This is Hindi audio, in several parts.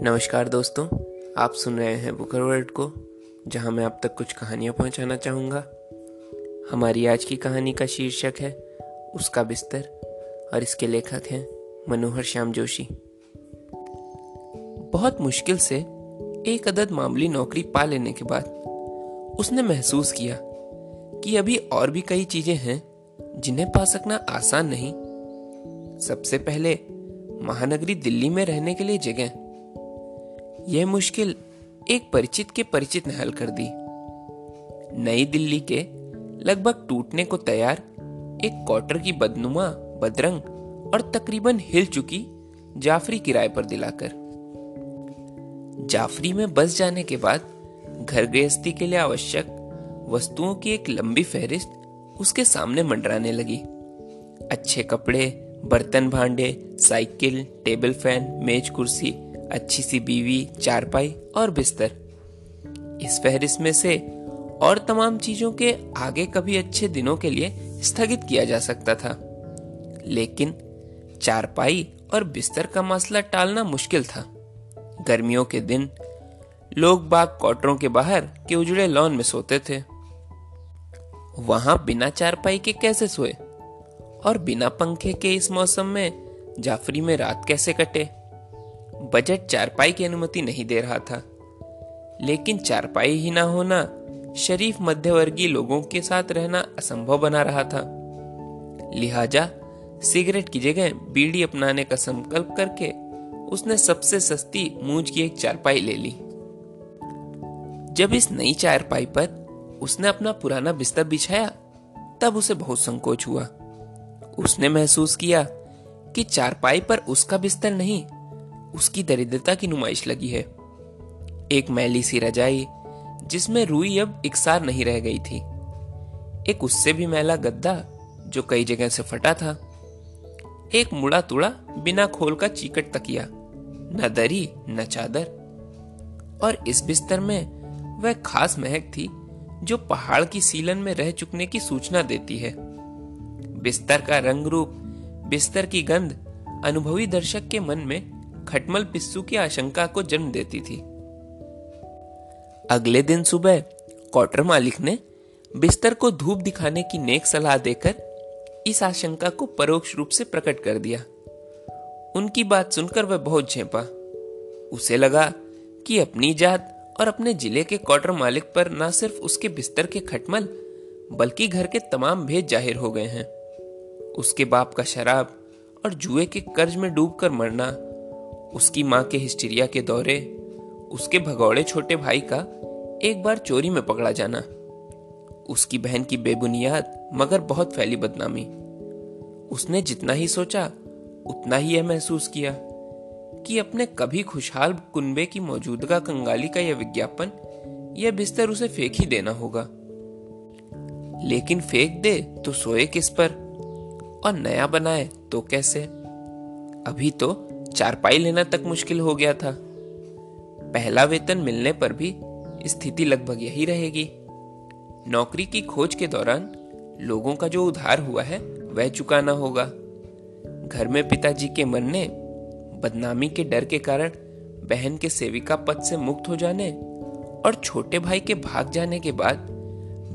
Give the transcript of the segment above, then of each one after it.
नमस्कार दोस्तों, आप सुन रहे हैं बुकर वर्ल्ड को, जहाँ मैं आप तक कुछ कहानियाँ पहुंचाना चाहूँगा। हमारी आज की कहानी का शीर्षक है, उसका बिस्तर, और इसके लेखक हैं मनोहर श्याम जोशी। बहुत मुश्किल से एक अदद मामूली नौकरी पा लेने के बाद, उसने महसूस किया कि अभी और भी कई चीज़ें हैं, जिन्हें पा सकना आसान नहीं। सबसे पहले, महानगरी दिल्ली में रहने के लिए जगह। यह मुश्किल एक परिचित के परिचित ने हल कर दी। नई दिल्ली के लगभग टूटने को तैयार एक क्वार्टर की बदनुमा, बदरंग और तकरीबन हिल चुकी जाफरी किराए पर दिलाकर। जाफरी में बस जाने के बाद घर गृहस्थी के लिए आवश्यक वस्तुओं की एक लंबी फहरिस्त उसके सामने मंडराने लगी। अच्छे कपड़े, बर्तन भांडे, साइकिल, टेबल फ़ैन, मेज कुर्सी अच्छी सी बीवी, चारपाई और बिस्तर। इस फहरिस्त में से और तमाम चीज़ों के आगे कभी अच्छे दिनों के लिए स्थगित किया जा सकता था। लेकिन चारपाई और बिस्तर का मसला टालना मुश्किल था। गर्मियों के दिन लोग बाग क्वार्टरों के बाहर के उजड़े लॉन में सोते थे। वहाँ बिना चारपाई के कैसे सोए? और बिना पंखे के इस मौसम में जाफरी में रात कैसे कटे? बजट चारपाई की अनुमति नहीं दे रहा था। लेकिन चारपाई ही ना होना शरीफ मध्यवर्गीय लोगों के साथ रहना असंभव बना रहा था। लिहाजा सिगरेट की जगह बीड़ी अपनाने का संकल्प करके उसने सबसे सस्ती मूंज की एक चारपाई ले ली। जब इस नई चारपाई पर उसने अपना पुराना बिस्तर बिछाया, तब उसे बहुत संकोच हुआ। उसने महसूस किया कि चारपाई पर उसका बिस्तर नहीं उसकी दरिद्रता की नुमाइश लगी है। एक मैली सी रजाई, जिसमें रुई अब इकसार नहीं रह गई थी। एक उससे भी मैला गद्दा, जो कई जगह से फटा था। एक मुड़ा तुड़ा बिना खोल का चीकट तकिया, न दरी, न चादर। और इस बिस्तर में वह खास महक थी, जो पहाड़ की सीलन में रह चुकने की सूचना देती है। बिस्तर का रंग रूप बिस्तर की गंध अनुभवी दर्शक के मन में खटमल पिस्सू की आशंका को जन्म देती थी। अगले दिन सुबह, क्वार्टर मालिक ने बिस्तर को धूप दिखाने की नेक सलाह देकर इस आशंका को परोक्ष रूप से प्रकट कर दिया। उनकी बात सुनकर वह बहुत झेपा। उसे लगा कि अपनी जात और अपने ज़िले के क्वार्टर मालिक पर न सिर्फ़ उसके बिस्तर के खटमल, बल्कि घर के तमाम भेद ज़ाहिर हो गए हैं। उसके बाप का शराब और जुए के कर्ज में डूबकर मरना उसकी माँ के हिस्टीरिया के दौरे, उसके भगौड़े छोटे भाई का एक बार चोरी में पकड़ा जाना, उसकी बहन की बेबुनियाद मगर बहुत फैली बदनामी। उसने जितना ही सोचा, उतना ही यह महसूस किया कि अपने कभी खुशहाल कुनबे की मौजूदगा कंगाली का यह विज्ञापन, यह बिस्तर उसे फेंक ही देना होगा। लेकिन फेंक दे तो सोए किस पर? और नया बनाए तो कैसे? अभी तो चारपाई लेना तक मुश्किल हो गया था। पहला वेतन मिलने पर भी स्थिति लगभग यही रहेगी। नौकरी की खोज के दौरान लोगों का जो उधार हुआ है, वह चुकाना होगा। घर में पिताजी के मरने, बदनामी के डर के कारण बहन के सेविका पद से मुक्त हो जाने और छोटे भाई के भाग जाने के बाद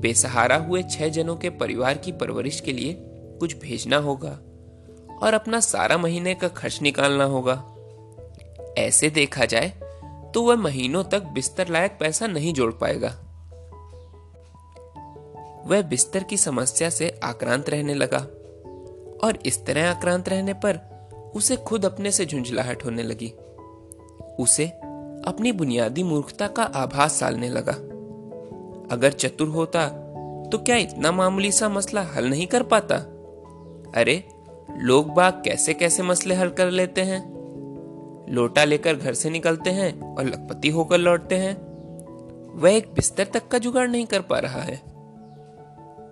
बेसहारा हुए छह जनों के परिवार की परवरिश के लिए कुछ भेजना होगा। और अपना सारा महीने का खर्च निकालना होगा। ऐसे देखा जाए तो वह महीनों तक बिस्तर लायक पैसा नहीं जोड़ पाएगा। वह बिस्तर की समस्या से आक्रांत रहने लगा और इस तरह आक्रांत रहने पर उसे खुद अपने से झुंझलाहट होने लगी। उसे अपनी बुनियादी मूर्खता का आभास सालने लगा। अगर चतुर होता तो क्या इतना मामूली सा मसला हल नहीं कर पाता? अरे लोग बाग कैसे कैसे मसले हल कर लेते हैं? लोटा लेकर घर से निकलते हैं और लखपति होकर लौटते हैं। वह एक बिस्तर तक का जुगाड़ नहीं कर पा रहा है।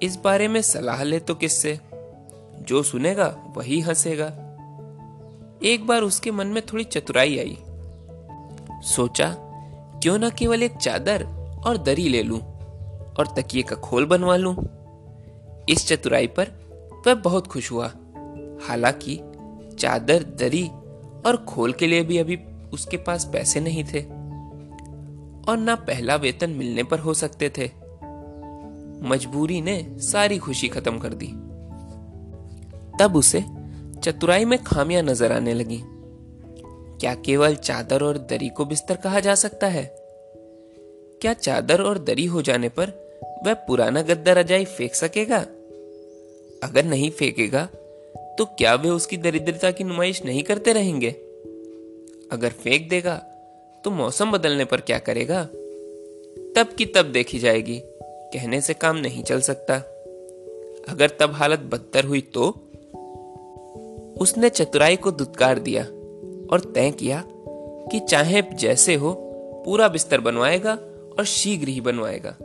इस बारे में सलाह ले तो किससे? जो सुनेगा वही हंसेगा। एक बार उसके मन में थोड़ी चतुराई आई। सोचा, क्यों ना केवल एक चादर और दरी ले लूँ और तकिए का खोल बनवा लूँ। इस चतुराई पर वह बहुत खुश हुआ। हालाँकि चादर दरी और खोल के लिए भी अभी उसके पास पैसे नहीं थे। और ना पहला वेतन मिलने पर हो सकते थे। मजबूरी ने सारी खुशी खत्म कर दी। तब उसे चतुराई में खामियाँ नज़र आने लगी। क्या केवल चादर और दरी को बिस्तर कहा जा सकता है? क्या चादर और दरी हो जाने पर वह पुराना गद्दा रजाई फेंक सकेगा? अगर नहीं फेंकेगा तो क्या वे उसकी दरिद्रता की नुमाइश नहीं करते रहेंगे? अगर फेंक देगा तो मौसम बदलने पर क्या करेगा? तब की तब देखी जाएगी, कहने से काम नहीं चल सकता। अगर तब हालत बदतर हुई तो? उसने चतुराई को दुत्कार दिया और तय किया कि चाहे जैसे हो, पूरा बिस्तर बनवाएगा और शीघ्र ही बनवाएगा।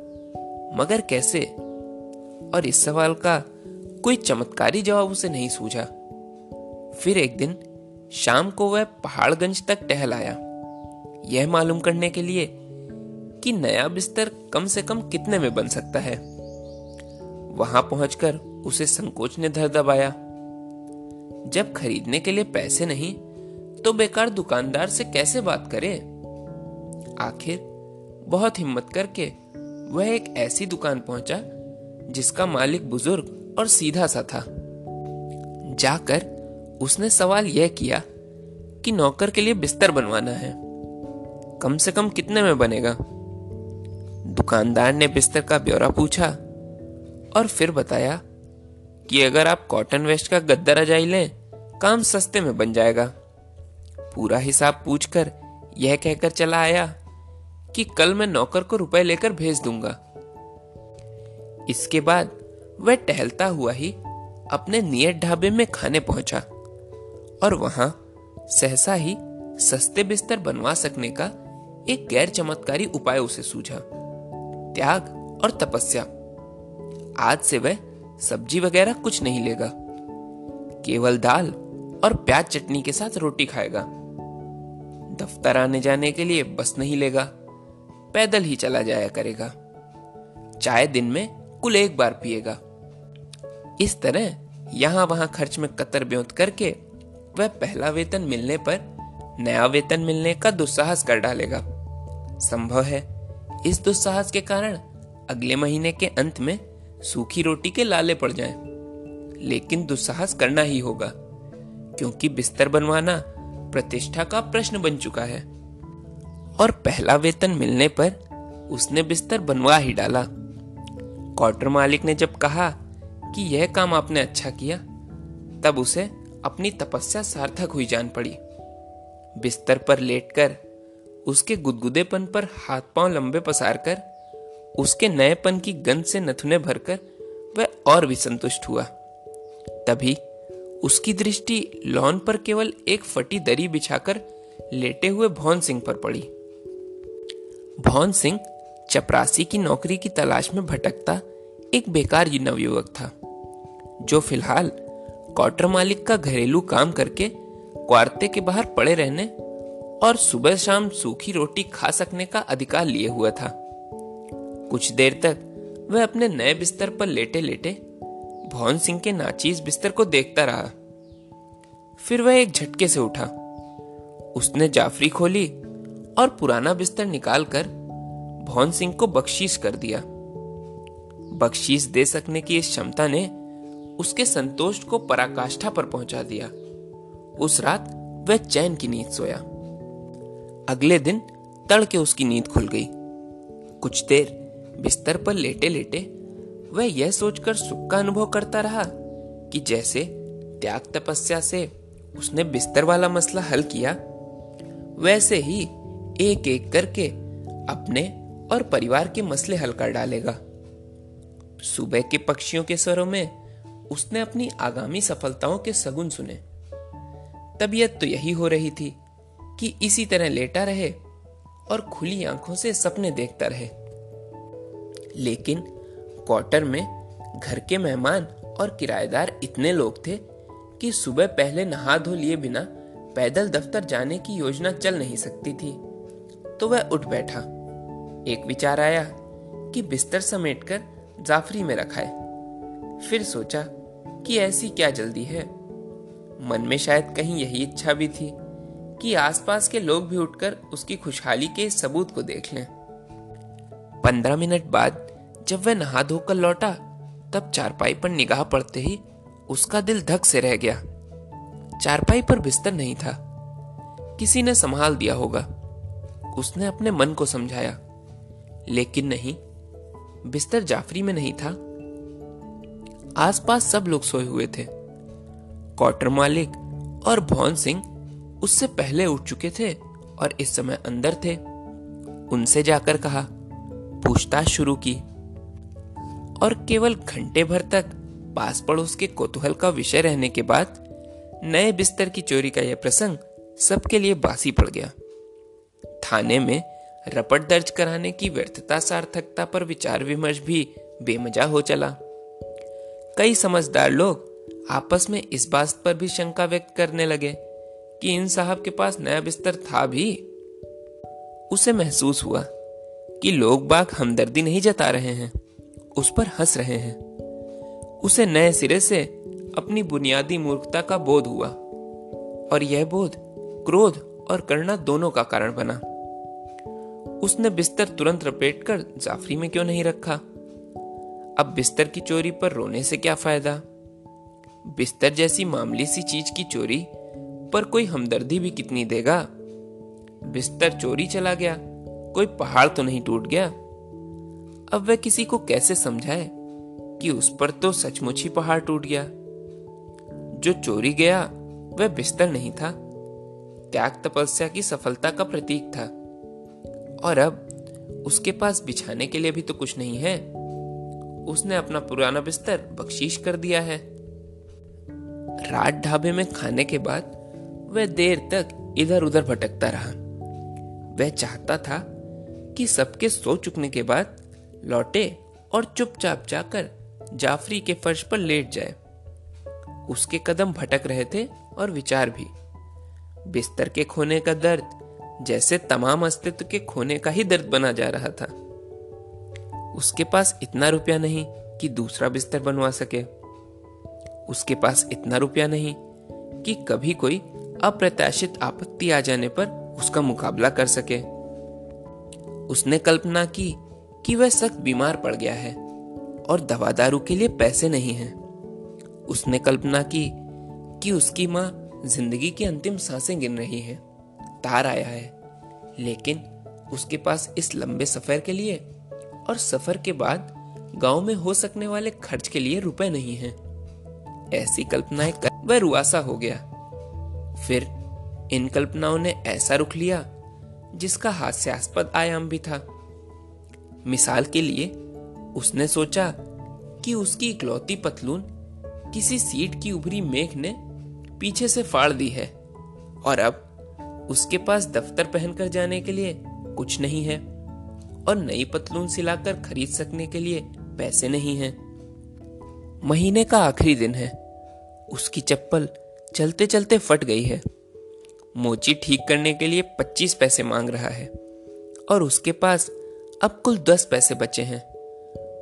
मगर कैसे? और इस सवाल का कोई चमत्कारी जवाब उसे नहीं सूझा। फिर एक दिन, शाम को वह पहाड़गंज तक टहलाया यह मालूम करने के लिए कि नया बिस्तर कम से कम कितने में बन सकता है। वहाँ पहुंचकर उसे संकोच ने धर दबाया। जब खरीदने के लिए पैसे नहीं तो बेकार दुकानदार से कैसे बात करे? आखिर, बहुत हिम्मत करके वह एक ऐसी दुकान पहुँचा, जिसका मालिक बुज़ुर्ग और सीधा सा था। जाकर उसने सवाल यह किया कि नौकर के लिए बिस्तर बनवाना है। कम से कम कितने में बनेगा? दुकानदार ने बिस्तर का ब्यौरा पूछा और फिर बताया कि अगर आप कॉटन वेस्ट का गद्दा रजाई लें, काम सस्ते में बन जाएगा। पूरा हिसाब पूछकर यह कहकर चला आया कि कल मैं नौकर को रुपए लेकर भेज दूँगा। इसके बाद वह टहलता हुआ ही अपने नियत ढाबे में खाने पहुँचा और वहाँ सहसा ही सस्ते बिस्तर बनवा सकने का एक गैर चमत्कारी उपाय उसे सूझा, त्याग और तपस्या। आज से वह सब्ज़ी वगैरह कुछ नहीं लेगा, केवल दाल और प्याज चटनी के साथ रोटी खाएगा। दफ्तर आने जाने के लिए बस नहीं लेगा, पैदल ही चला जाया करेगा। चाय दिन में कुल एक बार पिएगा। इस तरह यहाँ वहाँ खर्च में कतर ब्योत करके वह पहला वेतन मिलने पर नया वेतन मिलने का दुस्साहस कर डालेगा। संभव है इस दुस्साहस के कारण अगले महीने के अंत में सूखी रोटी के लाले पड़ जाएँ। लेकिन दुस्साहस करना ही होगा, क्योंकि बिस्तर बनवाना प्रतिष्ठा का प्रश्न बन चुका है। और पहला वेतन मिलने पर उसने बिस्तर बनवा ही डाला। क्वार्टर मालिक ने जब कहा कि यह काम आपने अच्छा किया, तब उसे अपनी तपस्या सार्थक हुई जान पड़ी। बिस्तर पर लेटकर, उसके गुदगुदेपन पर हाथ पाँव लंबे पसार कर उसके नएपन की गंध से नथुने भरकर, वह और भी संतुष्ट हुआ। तभी उसकी दृष्टि लॉन पर केवल एक फटी दरी बिछाकर लेटे हुए भौन सिंह पर पड़ी। भौन सिंह चपरासी की नौकरी की तलाश में भटकता एक बेकार नवयुवक था। जो फ़िलहाल क्वार्टर मालिक का घरेलू काम करके क्वार्ते के बाहर पड़े रहने और सुबह शाम सूखी रोटी खा सकने का अधिकार लिए हुआ था। कुछ देर तक वह अपने नए बिस्तर पर लेटे लेटे भौन सिंह के नाचीज बिस्तर को देखता रहा। फिर वह एक झटके से उठा। उसने जाफरी खोली और पुराना बिस्तर निकालकर भवन सिंह को बख्शीश कर दिया। बख्शीश दे सकने की इस क्षमता ने उसके संतोष को पराकाष्ठा पर पहुँचा दिया। उस रात वह चैन की नींद सोया। अगले दिन तड़के उसकी नींद खुल गई। कुछ देर बिस्तर पर लेटे लेटे वह यह सोचकर सुख का अनुभव करता रहा कि जैसे त्याग तपस्या से उसने बिस्तर वाला मसला हल किया, वैसे ही एक एक करके अपने और परिवार के मसले हल कर डालेगा। सुबह के पक्षियों के स्वरों में उसने अपनी आगामी सफलताओं के सगुन सुने। तबीयत तो यही हो रही थी कि इसी तरह लेटा रहे और खुली आँखों से सपने देखता रहे। लेकिन क्वार्टर में घर के मेहमान और किराएदार इतने लोग थे कि सुबह पहले नहा धो लिए बिना पैदल दफ्तर जाने की योजना चल नहीं सकती थी। तो वह उठ बैठा। एक विचार आया कि बिस्तर समेटकर जाफरी में रखाए। फिर सोचा कि ऐसी क्या जल्दी है? मन में शायद कहीं यही इच्छा भी थी कि आसपास के लोग भी उठकर उसकी खुशहाली के सबूत को देख लें। पंद्रह मिनट बाद जब वह नहा धोकर लौटा, तब चारपाई पर निगाह पड़ते ही उसका दिल धक से रह गया। चारपाई पर बिस्तर नहीं था। किसी ने संभाल दिया होगा। उसने अपने मन को समझाया। लेकिन नहीं, बिस्तर जाफरी में नहीं था। आसपास सब लोग सोए हुए थे। क्वार्टर मालिक और भवन सिंह उससे पहले उठ चुके थे और इस समय अंदर थे। उनसे जाकर कहा, पूछताछ शुरू की और केवल घंटे भर तक पास पड़ोस के कोतूहल का विषय रहने के बाद नए बिस्तर की चोरी का यह प्रसंग सबके लिए बासी पड़ गया। थाने में रपट दर्ज कराने की व्यर्थता, सार्थकता पर विचार विमर्श भी बेमजा हो चला। कई समझदार लोग आपस में इस बात पर भी शंका व्यक्त करने लगे कि इन साहब के पास नया बिस्तर था भी। उसे महसूस हुआ कि लोग बाग हमदर्दी नहीं जता रहे हैं, उस पर हंस रहे हैं। उसे नए सिरे से अपनी बुनियादी मूर्खता का बोध हुआ और यह बोध क्रोध और करुणा दोनों का कारण बना। उसने बिस्तर तुरंत रपेटकर जाफरी में क्यों नहीं रखा? अब बिस्तर की चोरी पर रोने से क्या फ़ायदा? बिस्तर जैसी मामूली सी चीज़ की चोरी पर कोई हमदर्दी भी कितनी देगा? बिस्तर चोरी चला गया, कोई पहाड़ तो नहीं टूट गया। अब वह किसी को कैसे समझाए कि उस पर तो सचमुच ही पहाड़ टूट गया? जो चोरी गया, वह बिस्तर नहीं था। त्याग तपस्या की सफलता का प्रतीक था। और अब उसके पास बिछाने के लिए भी तो कुछ नहीं है। उसने अपना पुराना बिस्तर बख्शीश कर दिया है। रात ढाबे में खाने के बाद वह देर तक इधर उधर भटकता रहा। वह चाहता था कि सबके सो चुकने के बाद लौटे और चुपचाप जाकर जाफरी के फर्श पर लेट जाए। उसके कदम भटक रहे थे और विचार भी। बिस्तर के खोने का दर्द जैसे तमाम अस्तित्व के खोने का ही दर्द बना जा रहा था। उसके पास इतना रुपया नहीं कि दूसरा बिस्तर बनवा सके। उसके पास इतना रुपया नहीं कि कभी कोई अप्रत्याशित आपत्ति आ जाने पर उसका मुकाबला कर सके। उसने कल्पना की कि वह सख्त बीमार पड़ गया है और दवा दारू के लिए पैसे नहीं हैं। उसने कल्पना की कि उसकी माँ ज़िंदगी की अंतिम साँसें गिन रही है, तार आया है, लेकिन उसके पास इस लंबे सफ़र के लिए और सफ़र के बाद गाँव में हो सकने वाले खर्च के लिए रुपए नहीं हैं। ऐसी कल्पनाएँ कर वह रुआसा हो गया। फिर इन कल्पनाओं ने ऐसा रुख लिया, जिसका हास्यास्पद आयाम भी था। मिसाल के लिए उसने सोचा कि उसकी इकलौती पतलून किसी सीट की उभरी मेघ ने पीछे से फाड़ दी है, और अब उसके पास दफ्तर पहनकर जाने के लिए कुछ नहीं है। और नई पतलून सिलाकर खरीद सकने के लिए पैसे नहीं हैं। महीने का आखिरी दिन है। उसकी चप्पल चलते चलते फट गई है। मोची ठीक करने के लिए पच्चीस पैसे मांग रहा है। और उसके पास अब कुल दस पैसे बचे हैं।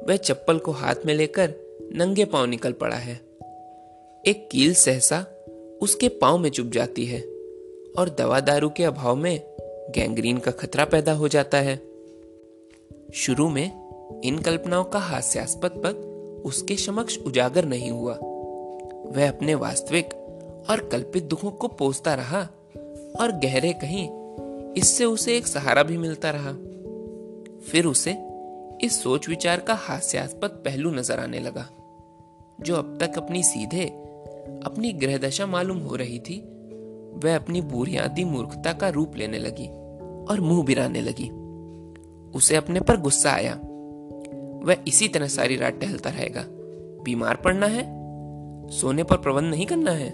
वह चप्पल को हाथ में लेकर नंगे पाँव निकल पड़ा है। एक कील सहसा उसके पाँव में चुप जाती है और दवा दारू के अभाव में गैंग्रीन का खतरा पैदा हो जाता है। शुरू में इन कल्पनाओं का हास्यास्पद पद उसके समक्ष उजागर नहीं हुआ। वह अपने वास्तविक और कल्पित दुखों को पोसता रहा और गहरे कहीं इससे उसे एक सहारा भी मिलता रहा। फिर उसे इस सोच विचार का हास्यास्पद पहलू नज़र आने लगा, जो अब तक अपनी सीधे, अपनी ग्रह दशा मालूम हो रही थी। वह अपनी बुनियादी मूर्खता का रूप लेने लगी और मुँह बिराने लगी। उसे अपने पर गुस्सा आया। वह इसी तरह सारी रात टहलता रहेगा। बीमार पड़ना है। सोने पर प्रबंध नहीं करना है।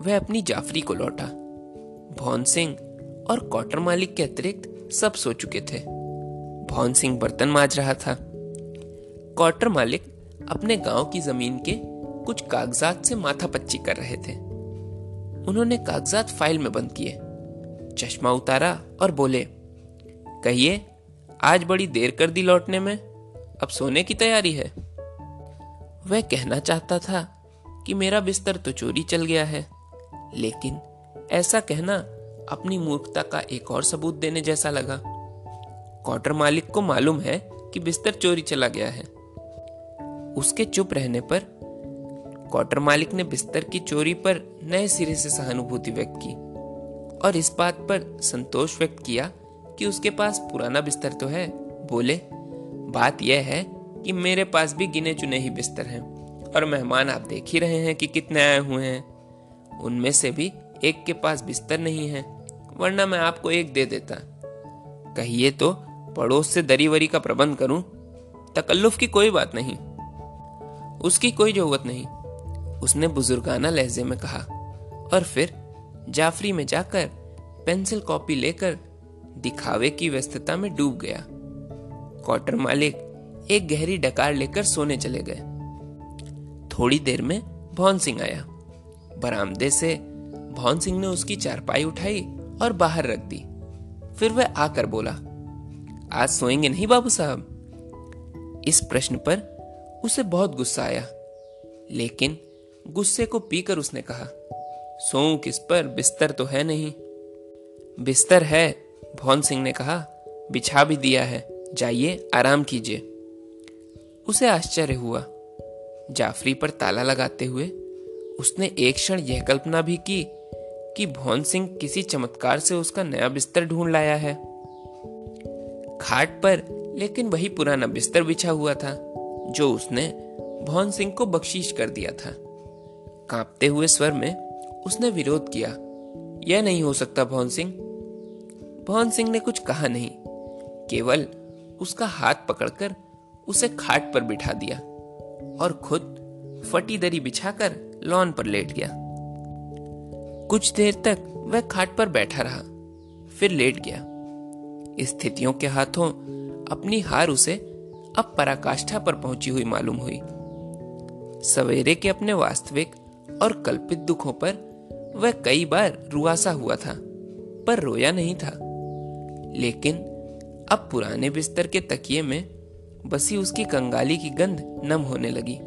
वह अपनी जाफरी को लौटा। भौन सिंह और क्वार्टर मालिक के अतिरिक्त सब सो चुके थे। भौन सिंह बर्तन माज रहा था। क्वार्टर मालिक अपने गाँव की ज़मीन के कुछ कागजात से माथा पच्ची कर रहे थे। उन्होंने कागजात फ़ाइल में बंद किए। चश्मा उतारा और बोले कहिए, आज बड़ी देर कर दी लौटने में, अब सोने की तैयारी है। वह कहना चाहता था कि मेरा बिस्तर तो चोरी चल गया है, लेकिन ऐसा कहना अपनी मूर्खता का एक और सबूत देने जैसा लगा। क्वार्टर मालिक को मालूम है कि बिस्तर चोरी चला गया है। उसके चुप रहने पर क्वार्टर मालिक ने बिस्तर की चोरी पर नए सिरे से सहानुभूति व्यक्त की और इस बात पर संतोष व्यक्त किया कि उसके पास पुराना बिस्तर तो है। बोले, बात यह है कि मेरे पास भी गिने चुने ही बिस्तर हैं और मेहमान आप देख ही रहे हैं कि कितने आए हुए हैं। उनमें से भी एक के पास बिस्तर नहीं है, वरना मैं आपको एक दे देता। कहिए तो पड़ोस से दरी वरी का प्रबंध करूँ? तकल्लुफ की कोई बात नहीं। उसकी कोई ज़रूरत नहीं। उसने बुजुर्गाना लहजे में कहा, और फिर जाफरी में जाकर पेंसिल कॉपी लेकर दिखावे की व्यस्तता में डूब गया। क्वार्टर मालिक एक गहरी डकार लेकर सोने चले गए। थोड़ी देर में भौन सिंह आया। बरामदे से भौन सिंह ने उसकी चारपाई उठाई और बाहर रख दी। फिर वह आकर बोला, आज सोएँगे नहीं बाबू साहब? इस प्रश्न पर उसे बहुत गुस्सा आया। लेकिन गुस्से को पीकर उसने कहा, सोऊं किस पर? बिस्तर तो है नहीं। बिस्तर है भौन सिंह ने कहा, बिछा भी दिया है, जाइए, आराम कीजिए। उसे आश्चर्य हुआ। जाफरी पर ताला लगाते हुए उसने एक क्षण यह कल्पना भी की कि भौन सिंह किसी चमत्कार से उसका नया बिस्तर ढूंढ लाया है। खाट पर, लेकिन वही पुराना बिस्तर बिछा हुआ था, जो उसने भौन सिंह को बख्शीश कर दिया था। कांपते हुए स्वर में उसने विरोध किया, यह नहीं हो सकता भौन सिंह भौन सिंह ने कुछ कहा नहीं। केवल उसका हाथ पकड़कर उसे खाट पर बिठा दिया और खुद फटी दरी बिछाकर लॉन पर लेट गया। कुछ देर तक वह खाट पर बैठा रहा, फिर लेट गया। स्थितियों के हाथों अपनी हार उसे अब पराकाष्ठा पर पहुँची हुई मालूम हुई। सवेरे के अपने वास्तविक और कल्पित दुखों पर वह कई बार रुआसा हुआ था, पर रोया नहीं था। लेकिन अब पुराने बिस्तर के तकिए में बसी उसकी कंगाली की गंध नम होने लगी।